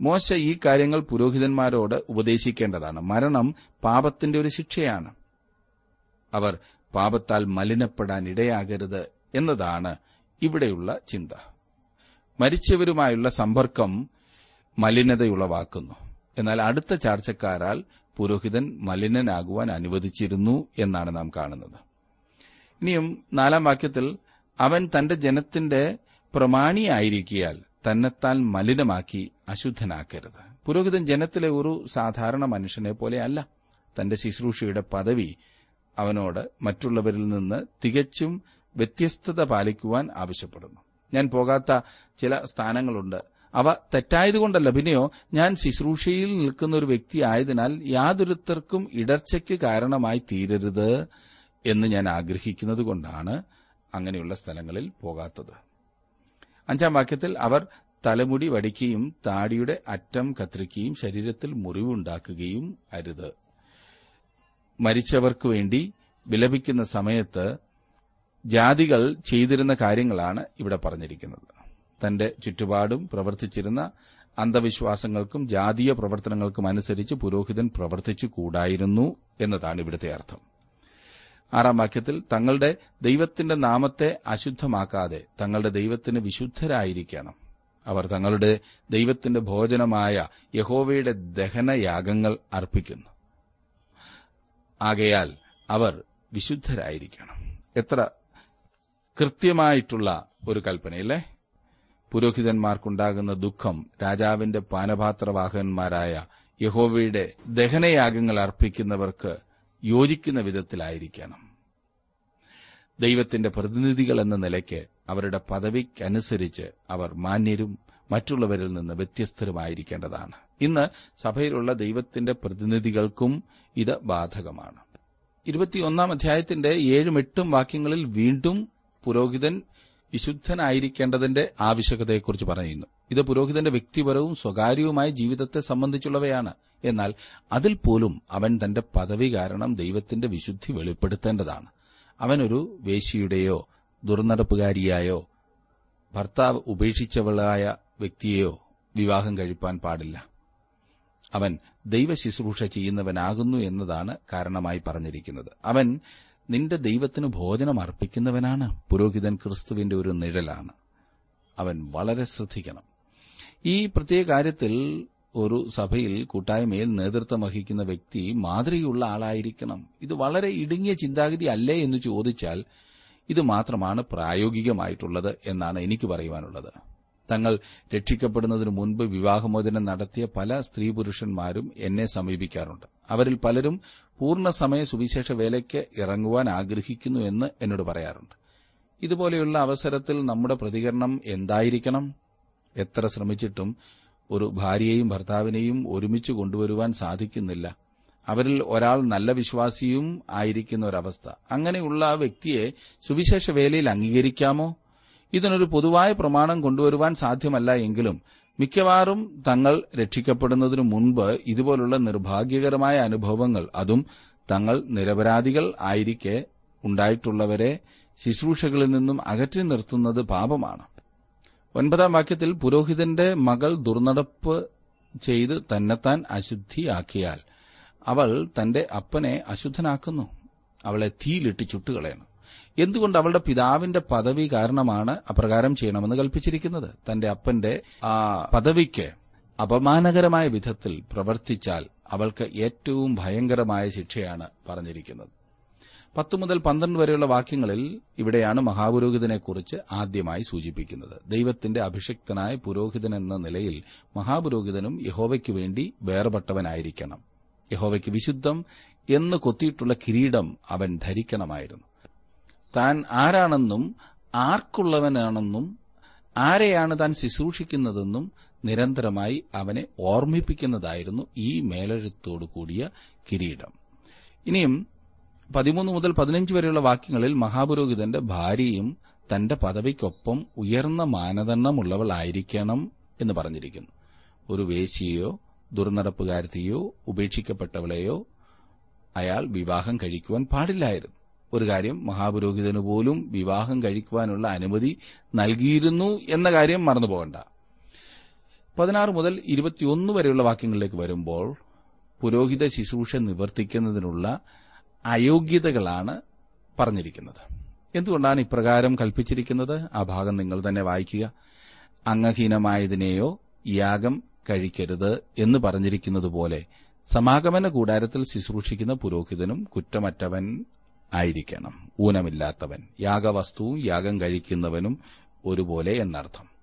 മോശ ഈ കാര്യങ്ങൾ പുരോഹിതന്മാരോട് ഉപദേശിക്കേണ്ടതാണ്. മരണം പാപത്തിന്റെ ഒരു ശിക്ഷയാണ്. അവർ പാപത്താൽ മലിനപ്പെടാൻ ഇടയാകരുത് എന്നതാണ് ഇവിടെയുള്ള ചിന്ത. മരിച്ചവരുമായുള്ള സമ്പർക്കം മലിനതയുളവാക്കുന്നു. എന്നാൽ അടുത്ത ചാർച്ചക്കാരാൽ പുരോഹിതൻ മലിനനാകുവാൻ അനുവദിച്ചിരുന്നു എന്നാണ് നാം കാണുന്നത്. ഇനിയും നാലാം വാക്യത്തിൽ അവൻ തന്റെ ജനത്തിന്റെ പ്രമാണിയായിരിക്കിയാൽ തന്നെത്താൻ മലിനമാക്കി അശുദ്ധനാക്കരുത്. പുരോഹിതൻ ജനത്തിലെ ഒരു സാധാരണ മനുഷ്യനെ പോലെയല്ല തന്റെ ശുശ്രൂഷയുടെ പദവി അവനോട് മറ്റുള്ളവരിൽ നിന്ന് തികച്ചും വ്യത്യസ്തത പാലിക്കുവാൻ ആവശ്യപ്പെടുന്നു. ഞാൻ പോകാത്ത ചില സ്ഥാനങ്ങളുണ്ട്. അവ തെറ്റായതുകൊണ്ടല്ല. പിന്നെയോ ഞാൻ ശുശ്രൂഷയിൽ നിൽക്കുന്ന ഒരു വ്യക്തി ആയതിനാൽ യാതൊരുത്തർക്കും ഇടർച്ചയ്ക്ക് കാരണമായി തീരരുത് എന്ന് ഞാൻ ആഗ്രഹിക്കുന്നതുകൊണ്ടാണ് അങ്ങനെയുള്ള സ്ഥലങ്ങളിൽ പോകാത്തത്. അഞ്ചാം വാക്യത്തിൽ അവർ തലമുടി വടിക്കുകയും താടിയുടെ അറ്റം കത്തിരിക്കുകയും ശരീരത്തിൽ മുറിവുണ്ടാക്കുകയും അരുത്. മരിച്ചവർക്ക് വേണ്ടി വിലപിക്കുന്ന സമയത്ത് ജാതികൾ ചെയ്തിരുന്ന കാര്യങ്ങളാണ് ഇവിടെ പറഞ്ഞിരിക്കുന്നത്. തന്റെ ചുറ്റുപാടും പ്രവർത്തിച്ചിരുന്ന അന്ധവിശ്വാസങ്ങൾക്കും ജാതീയ പ്രവർത്തനങ്ങൾക്കും അനുസരിച്ച് പുരോഹിതൻ പ്രവർത്തിച്ചു കൂടായിരുന്നു എന്നതാണ് ഇവിടുത്തെ അർത്ഥം. ആറാം വാക്യത്തിൽ തങ്ങളുടെ ദൈവത്തിന്റെ നാമത്തെ അശുദ്ധമാക്കാതെ തങ്ങളുടെ ദൈവത്തിന് വിശുദ്ധരായിരിക്കണം. അവർ തങ്ങളുടെ ദൈവത്തിന്റെ ഭോജനമായ യഹോവയുടെ ദഹനയാഗങ്ങൾ അർപ്പിക്കുന്നു. ആകയാൽ അവർ വിശുദ്ധരായിരിക്കണം. എത്ര കൃത്യമായിട്ടുള്ള ഒരു കൽപ്പനയല്ലേ? പുരോഹിതന്മാർക്കുണ്ടാകുന്ന ദുഃഖം രാജാവിന്റെ പാനപാത്രവാഹകന്മാരായ യഹോവയുടെ ദഹനയാഗങ്ങൾ അർപ്പിക്കുന്നവർക്ക് യോജിക്കുന്ന വിധത്തിലായിരിക്കണം. ദൈവത്തിന്റെ പ്രതിനിധികൾ എന്ന നിലയ്ക്ക് അവരുടെ പദവിക്കനുസരിച്ച് അവർ മാന്യരും മറ്റുള്ളവരിൽ നിന്ന് വ്യത്യസ്തരുമായിരിക്കേണ്ടതാണ്. ഇന്ന് സഭയിലുള്ള ദൈവത്തിന്റെ പ്രതിനിധികൾക്കും ഇത് ബാധകമാണ്. ഇരുപത്തിയൊന്നാം അധ്യായത്തിന്റെ ഏഴും എട്ടും വാക്യങ്ങളിൽ വീണ്ടും പുരോഹിതൻ വിശുദ്ധനായിരിക്കേണ്ടതിന്റെ ആവശ്യകതയെക്കുറിച്ച് പറയുന്നു. ഇത് പുരോഹിതന്റെ വ്യക്തിപരവും സ്വകാര്യവുമായ ജീവിതത്തെ സംബന്ധിച്ചുള്ളവയാണ്. എന്നാൽ അതിൽ പോലും അവൻ തന്റെ പദവി കാരണം ദൈവത്തിന്റെ വിശുദ്ധി വെളിപ്പെടുത്തേണ്ടതാണ്. അവനൊരു വേശിയുടെയോ ദുർനടപ്പുകാരിയായോ ഭർത്താവ് ഉപേക്ഷിച്ചവളായ വ്യക്തിയെയോ വിവാഹം കഴിപ്പാൻ പാടില്ല. അവൻ ദൈവശുശ്രൂഷ ചെയ്യുന്നവനാകുന്നു എന്നതാണ് കാരണമായി പറഞ്ഞിരിക്കുന്നത്. അവൻ നിന്റെ ദൈവത്തിന് ഭോജനം അർപ്പിക്കുന്നവനാണ്. പുരോഹിതൻ ക്രിസ്തുവിന്റെ ഒരു നിഴലാണ്. അവൻ വളരെ ശ്രദ്ധിക്കണം. ഈ പ്രത്യേക കാര്യത്തിൽ ഒരു സഭയിൽ കൂട്ടായ്മയിൽ നേതൃത്വം വഹിക്കുന്ന വ്യക്തി മാതൃകയുള്ള ആളായിരിക്കണം. ഇത് വളരെ ഇടുങ്ങിയ ചിന്താഗതി അല്ലേ എന്ന് ചോദിച്ചാൽ ഇത് മാത്രമാണ് പ്രായോഗികമായിട്ടുള്ളത് എന്നാണ് എനിക്ക് പറയുവാനുള്ളത്. തങ്ങൾ രക്ഷിക്കപ്പെടുന്നതിന് മുൻപ് വിവാഹമോചനം നടത്തിയ പല സ്ത്രീ പുരുഷന്മാരും എന്നെ സമീപിക്കാറുണ്ട്. അവരിൽ പലരും പൂർണസമയ സുവിശേഷ വേലയ്ക്ക് ഇറങ്ങുവാൻ ആഗ്രഹിക്കുന്നു എന്ന് എന്നോട് പറയാറുണ്ട്. ഇതുപോലെയുള്ള അവസരത്തിൽ നമ്മുടെ പ്രതികരണം എന്തായിരിക്കണം? എത്ര ശ്രമിച്ചിട്ടും ഒരു ഭാര്യയെയും ഭർത്താവിനെയും ഒരുമിച്ച് കൊണ്ടുവരുവാൻ സാധിക്കുന്നില്ല. അവരിൽ ഒരാൾ നല്ല വിശ്വാസിയും ആയിരിക്കുന്ന ഒരവസ്ഥ. അങ്ങനെയുള്ള ആ വ്യക്തിയെ സുവിശേഷ വേലയിൽ അംഗീകരിക്കാമോ? ഇതിനൊരു പൊതുവായ പ്രമാണം കൊണ്ടുവരുവാൻ സാധ്യമല്ല എങ്കിലും മിക്കവാറും തങ്ങൾ രക്ഷിക്കപ്പെടുന്നതിനു മുൻപ് ഇതുപോലുള്ള നിർഭാഗ്യകരമായ അനുഭവങ്ങൾ അതും തങ്ങൾ നിരപരാധികൾ ആയിരിക്കെ ഉണ്ടായിട്ടുള്ളവരെ ശുശ്രൂഷകളിൽ നിന്നും അകറ്റി നിർത്തുന്നത് പാപമാണ്. ഒൻപതാം വാക്യത്തിൽ പുരോഹിതന്റെ മകൾ ദുർനടപ്പ് ചെയ്ത് തന്നെത്താൻ അശുദ്ധിയാക്കിയാൽ അവൾ തന്റെ അപ്പനെ അശുദ്ധനാക്കുന്നു. അവളെ തീയിലിട്ട് ചുട്ടുകളയണം. എന്തുകൊണ്ട് അവളുടെ പിതാവിന്റെ പദവി കാരണമാണ് അപ്രകാരം ചെയ്യണമെന്ന് കൽപ്പിച്ചിരിക്കുന്നത്? തന്റെ അപ്പന്റെ ആ പദവിക്ക് അപമാനകരമായ വിധത്തിൽ പ്രവർത്തിച്ചാൽ അവൾക്ക് ഏറ്റവും ഭയങ്കരമായ ശിക്ഷയാണ് പറഞ്ഞിരിക്കുന്നത്. പത്ത് മുതൽ പന്ത്രണ്ട് വരെയുള്ള വാക്യങ്ങളിൽ ഇവിടെയാണ് മഹാപുരോഹിതനെക്കുറിച്ച് ആദ്യമായി സൂചിപ്പിക്കുന്നത്. ദൈവത്തിന്റെ അഭിഷിക്തനായ പുരോഹിതൻ എന്ന നിലയിൽ മഹാപുരോഹിതനും യഹോവയ്ക്കു വേണ്ടി വേർപെട്ടവനായിരിക്കണം. യഹോവയ്ക്ക് വിശുദ്ധം എന്ന് കൊത്തിയിട്ടുള്ള കിരീടം അവൻ ധരിക്കണമായിരുന്നു. താൻ ആരാണെന്നും ആർക്കുള്ളവനാണെന്നും ആരെയാണ് താൻ ശുശ്രൂഷിക്കുന്നതെന്നും നിരന്തരമായി അവനെ ഓർമ്മിപ്പിക്കുന്നതായിരുന്നു ഈ മേലെഴുത്തോടു കൂടിയ കിരീടം. ഇനിയും പതിമൂന്ന് മുതൽ പതിനഞ്ച് വരെയുള്ള വാക്യങ്ങളിൽ മഹാപുരോഹിതന്റെ ഭാര്യയും തന്റെ പദവിക്കൊപ്പം ഉയർന്ന മാനദണ്ഡമുള്ളവളായിരിക്കണം എന്ന് പറഞ്ഞിരിക്കുന്നു. ഒരു വേശിയെയോ ദുർനടപ്പുകാരത്തെയോ ഉപേക്ഷിക്കപ്പെട്ടവളെയോ അയാൾ വിവാഹം കഴിക്കുവാൻ പാടില്ലായിരുന്നു. ഒരു കാര്യം മഹാപുരോഹിതന് പോലും വിവാഹം കഴിക്കുവാനുള്ള അനുമതി നൽകിയിരുന്നു എന്ന കാര്യം മറന്നുപോകണ്ട പതിനാറ് മുതൽ ഇരുപത്തിയൊന്ന് വരെയുള്ള വാക്യങ്ങളിലേക്ക് വരുമ്പോൾ പുരോഹിത ശുശ്രൂഷ നിവർത്തിക്കുന്നതിനുള്ള അയോഗ്യതകളാണ് പറഞ്ഞിരിക്കുന്നത്. എന്തുകൊണ്ടാണ് ഇപ്രകാരം കൽപ്പിച്ചിരിക്കുന്നത്? ആ ഭാഗം നിങ്ങൾ തന്നെ വായിക്കുക. അംഗഹീനമായതിനെയോ യാഗം കഴിക്കരുത് എന്ന് പറഞ്ഞിരിക്കുന്നതുപോലെ സമാഗമന കൂടാരത്തിൽ ശുശ്രൂഷിക്കുന്ന പുരോഹിതനും കുറ്റമറ്റവൻ ആയിരിക്കണം. ഊനമില്ലാത്തവൻ. യാഗവസ്തുവും യാഗം കഴിക്കുന്നവനും ഒരുപോലെ എന്നർത്ഥം.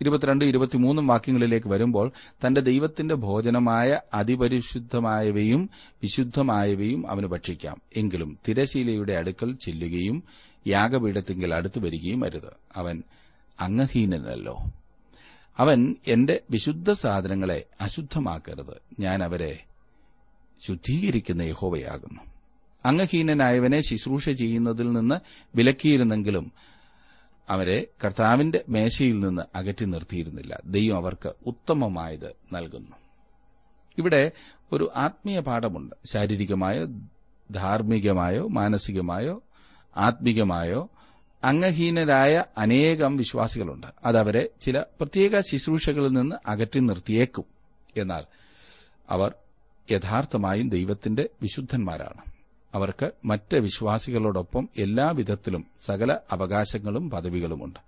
ഇരുപത്തിരണ്ട് ഇരുപത്തിമൂന്നും വാക്യങ്ങളിലേക്ക് വരുമ്പോൾ തന്റെ ദൈവത്തിന്റെ ഭോജനമായ അതിപരിശുദ്ധമായവയും വിശുദ്ധമായവയും അവന് ഭക്ഷിക്കാം. എങ്കിലും തിരശീലയുടെ അടുക്കൽ ചെല്ലുകയും യാഗപീഠത്തിങ്കിൽ അടുത്തു വരികയും അരുത്. അവൻ അംഗഹീനനല്ലോ. അവൻ എന്റെ വിശുദ്ധ സാധനങ്ങളെ അശുദ്ധമാക്കരുത്. ഞാൻ അവരെ ശുദ്ധീകരിക്കുന്ന യഹോവയാകുന്നു. അംഗഹീനനായവനെ ശുശ്രൂഷ ചെയ്യുന്നതിൽ നിന്ന് വിലക്കിയിരുന്നെങ്കിലും അവരെ കർത്താവിന്റെ മേശയിൽ നിന്ന് അകറ്റി നിർത്തിയിരുന്നില്ല. ദൈവം അവർക്ക് ഉത്തമമായത് നൽകുന്നു. ഇവിടെ ഒരു ആത്മീയ പാഠമുണ്ട്. ശാരീരികമായോ ധാർമ്മികമായോ മാനസികമായോ ആത്മീകമായോ അംഗഹീനരായ അനേകം വിശ്വാസികളുണ്ട്. അതവരെ ചില പ്രത്യേക ശുശ്രൂഷകളിൽ നിന്ന് അകറ്റി നിർത്തിയേക്കും. എന്നാൽ അവർ യഥാർത്ഥമായും ദൈവത്തിന്റെ വിശുദ്ധന്മാരാണ്. അവർക്ക് മറ്റ് വിശ്വാസികളോടൊപ്പം എല്ലാവിധത്തിലും സകല അവകാശങ്ങളും പദവികളുമുണ്ട്.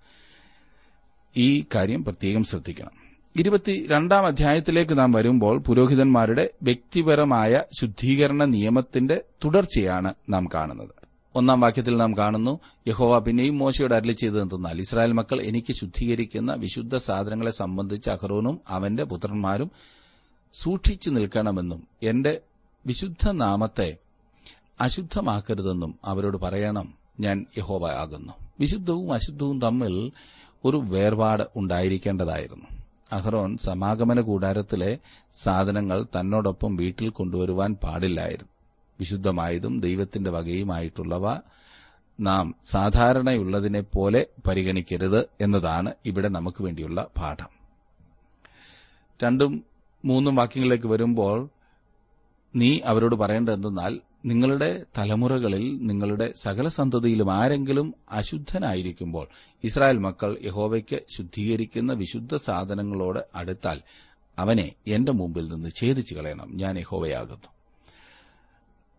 ഈ കാര്യം പ്രത്യേകം ശ്രദ്ധിക്കണം. ഇരുപത്തിരണ്ടാം അധ്യായത്തിലേക്ക് നാം വരുമ്പോൾ പുരോഹിതന്മാരുടെ വ്യക്തിപരമായ ശുദ്ധീകരണ നിയമത്തിന്റെ തുടർച്ചയാണ് നാം കാണുന്നത്. ഒന്നാം വാക്യത്തിൽ നാം കാണുന്നു യഹോവ പിന്നെയും മോശയോട് അരളി ചെയ്തതെന്നാൽ ഇസ്രായേൽ മക്കൾ എനിക്ക് ശുദ്ധീകരിക്കുന്ന വിശുദ്ധ സാധനങ്ങളെ സംബന്ധിച്ച് അഹ്റോനും അവന്റെ പുത്രന്മാരും സൂക്ഷിച്ചു നിൽക്കണമെന്നും എന്റെ വിശുദ്ധ നാമത്തെ അശുദ്ധമാക്കരുതെന്നും അവരോട് പറയണം. ഞാൻ യഹോബ ആകുന്നു വിശുദ്ധവും അശുദ്ധവും തമ്മിൽ ഒരു വേർപാട് ഉണ്ടായിരിക്കേണ്ടതായിരുന്നു. അഹ്റോൻ സമാഗമന കൂടാരത്തിലെ സാധനങ്ങൾ തന്നോടൊപ്പം വീട്ടിൽ കൊണ്ടുവരുവാൻ പാടില്ലായിരുന്നു. വിശുദ്ധമായതും ദൈവത്തിന്റെ വകയുമായിട്ടുള്ളവ നാം സാധാരണയുള്ളതിനെ പോലെ പരിഗണിക്കരുത് എന്നതാണ് ഇവിടെ നമുക്ക് വേണ്ടിയുള്ള പാഠം. രണ്ടും മൂന്നും വാക്യങ്ങളിലേക്ക് വരുമ്പോൾ നീ അവരോട് പറയേണ്ടതെന്നാൽ നിങ്ങളുടെ തലമുറകളിൽ നിങ്ങളുടെ സകല സന്തതിയിലും ആരെങ്കിലും അശുദ്ധനായിരിക്കുമ്പോൾ ഇസ്രായേൽ മക്കൾ യഹോവയ്ക്ക് ശുദ്ധീകരിക്കുന്ന വിശുദ്ധ സാധനങ്ങളോട് അടുത്താൽ അവനെ എന്റെ മുമ്പിൽ നിന്ന് ഛേദിച്ചു കളയണം. ഞാൻ യഹോവയാകുന്നു.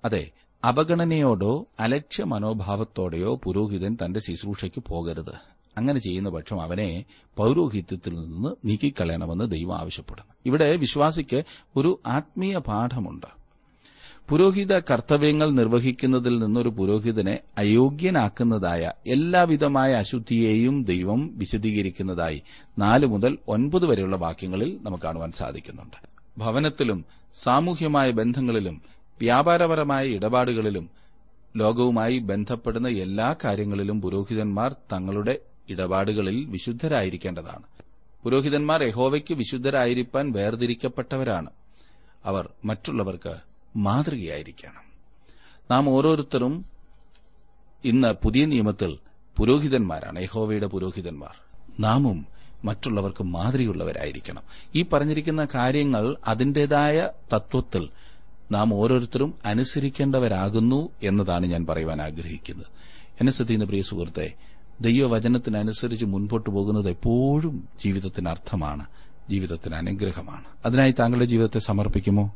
അതെ അപഗണനയോടോ അലക്ഷ്യ മനോഭാവത്തോടെയോ പുരോഹിതൻ തന്റെ ശുശ്രൂഷയ്ക്ക് പോകരുത്. അങ്ങനെ ചെയ്യുന്ന പക്ഷം അവനെ പൌരോഹിത്യത്തിൽ നിന്ന് നീക്കിക്കളയണമെന്ന് ദൈവം ആവശ്യപ്പെടുന്നു. ഇവിടെ വിശ്വാസിക്ക് ഒരു ആത്മീയ പാഠമുണ്ട്. പുരോഹിത കർത്തവ്യങ്ങൾ നിർവഹിക്കുന്നതിൽ നിന്നൊരു പുരോഹിതനെ അയോഗ്യനാക്കുന്നതായ എല്ലാവിധമായ അശുദ്ധിയെയും ദൈവം വിശദീകരിക്കുന്നതായി നാല് മുതൽ ഒൻപത് വരെയുള്ള വാക്യങ്ങളിൽ നമുക്ക് കാണുവാൻ സാധിക്കുന്നുണ്ട്. ഭവനത്തിലും സാമൂഹ്യമായ ബന്ധങ്ങളിലും വ്യാപാരപരമായ ഇടപാടുകളിലും ലോകവുമായി ബന്ധപ്പെടുന്ന എല്ലാ കാര്യങ്ങളിലും പുരോഹിതന്മാർ തങ്ങളുടെ ഇടപാടുകളിൽ വിശുദ്ധരായിരിക്കേണ്ടതാണ്. പുരോഹിതന്മാർ യഹോവയ്ക്ക് വിശുദ്ധരായിരിക്കാൻ വേർതിരിക്കപ്പെട്ടവരാണ്. അവർ മറ്റുള്ളവർക്ക് മാതൃകയായിരിക്കണം. നാം ഓരോരുത്തരും ഇന്ന് പുതിയ നിയമത്തിൽ പുരോഹിതന്മാരാണ്. യഹോവയുടെ പുരോഹിതന്മാർ. നാമും മറ്റുള്ളവർക്ക് മാതൃകയുള്ളവരായിരിക്കണം. ഈ പറഞ്ഞിരിക്കുന്ന കാര്യങ്ങൾ അതിന്റേതായ തത്വത്തിൽ നാം ഓരോരുത്തരും അനുസരിക്കേണ്ടവരാകുന്നു എന്നതാണ് ഞാൻ പറയുവാൻ ആഗ്രഹിക്കുന്നത്. എന്നെ ശ്രദ്ധിക്കുന്ന പ്രിയ സുഹൃത്തെ ദൈവവചനത്തിനനുസരിച്ച് മുൻപോട്ട് പോകുന്നത് എപ്പോഴും ജീവിതത്തിന് അർത്ഥമാണ്. ജീവിതത്തിന് അനുഗ്രഹമാണ്. അതിനായി താങ്കളുടെ ജീവിതത്തെ സമർപ്പിക്കുമോ?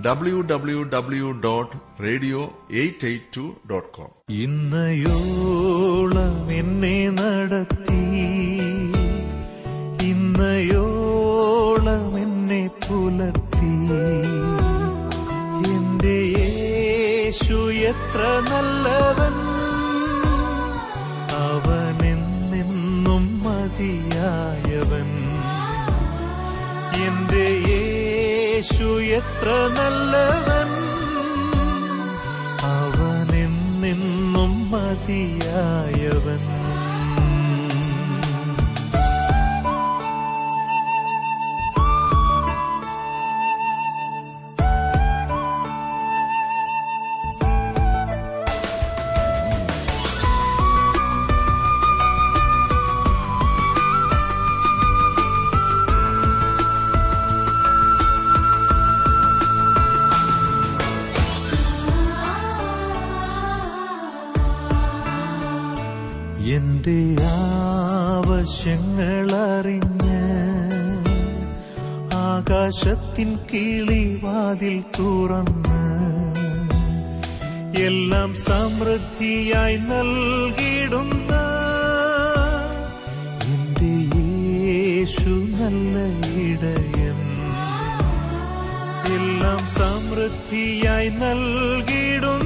W W W dot radio eight eight two dot com ഇന്നയോളം എന്നെ നടത്തി എത്ര നല്ലവൻ. അവനെന്നും മതിയായവൻ. ആകാശത്തിൻ കിളിവാതിൽ തുറന്ന് എല്ലാം സമൃദ്ധിയായി നൽകിടുന്ന എന്റെ യേശു നല്ല ഇടയൻ. എല്ലാം സമൃദ്ധിയായി നൽകിടുന്ന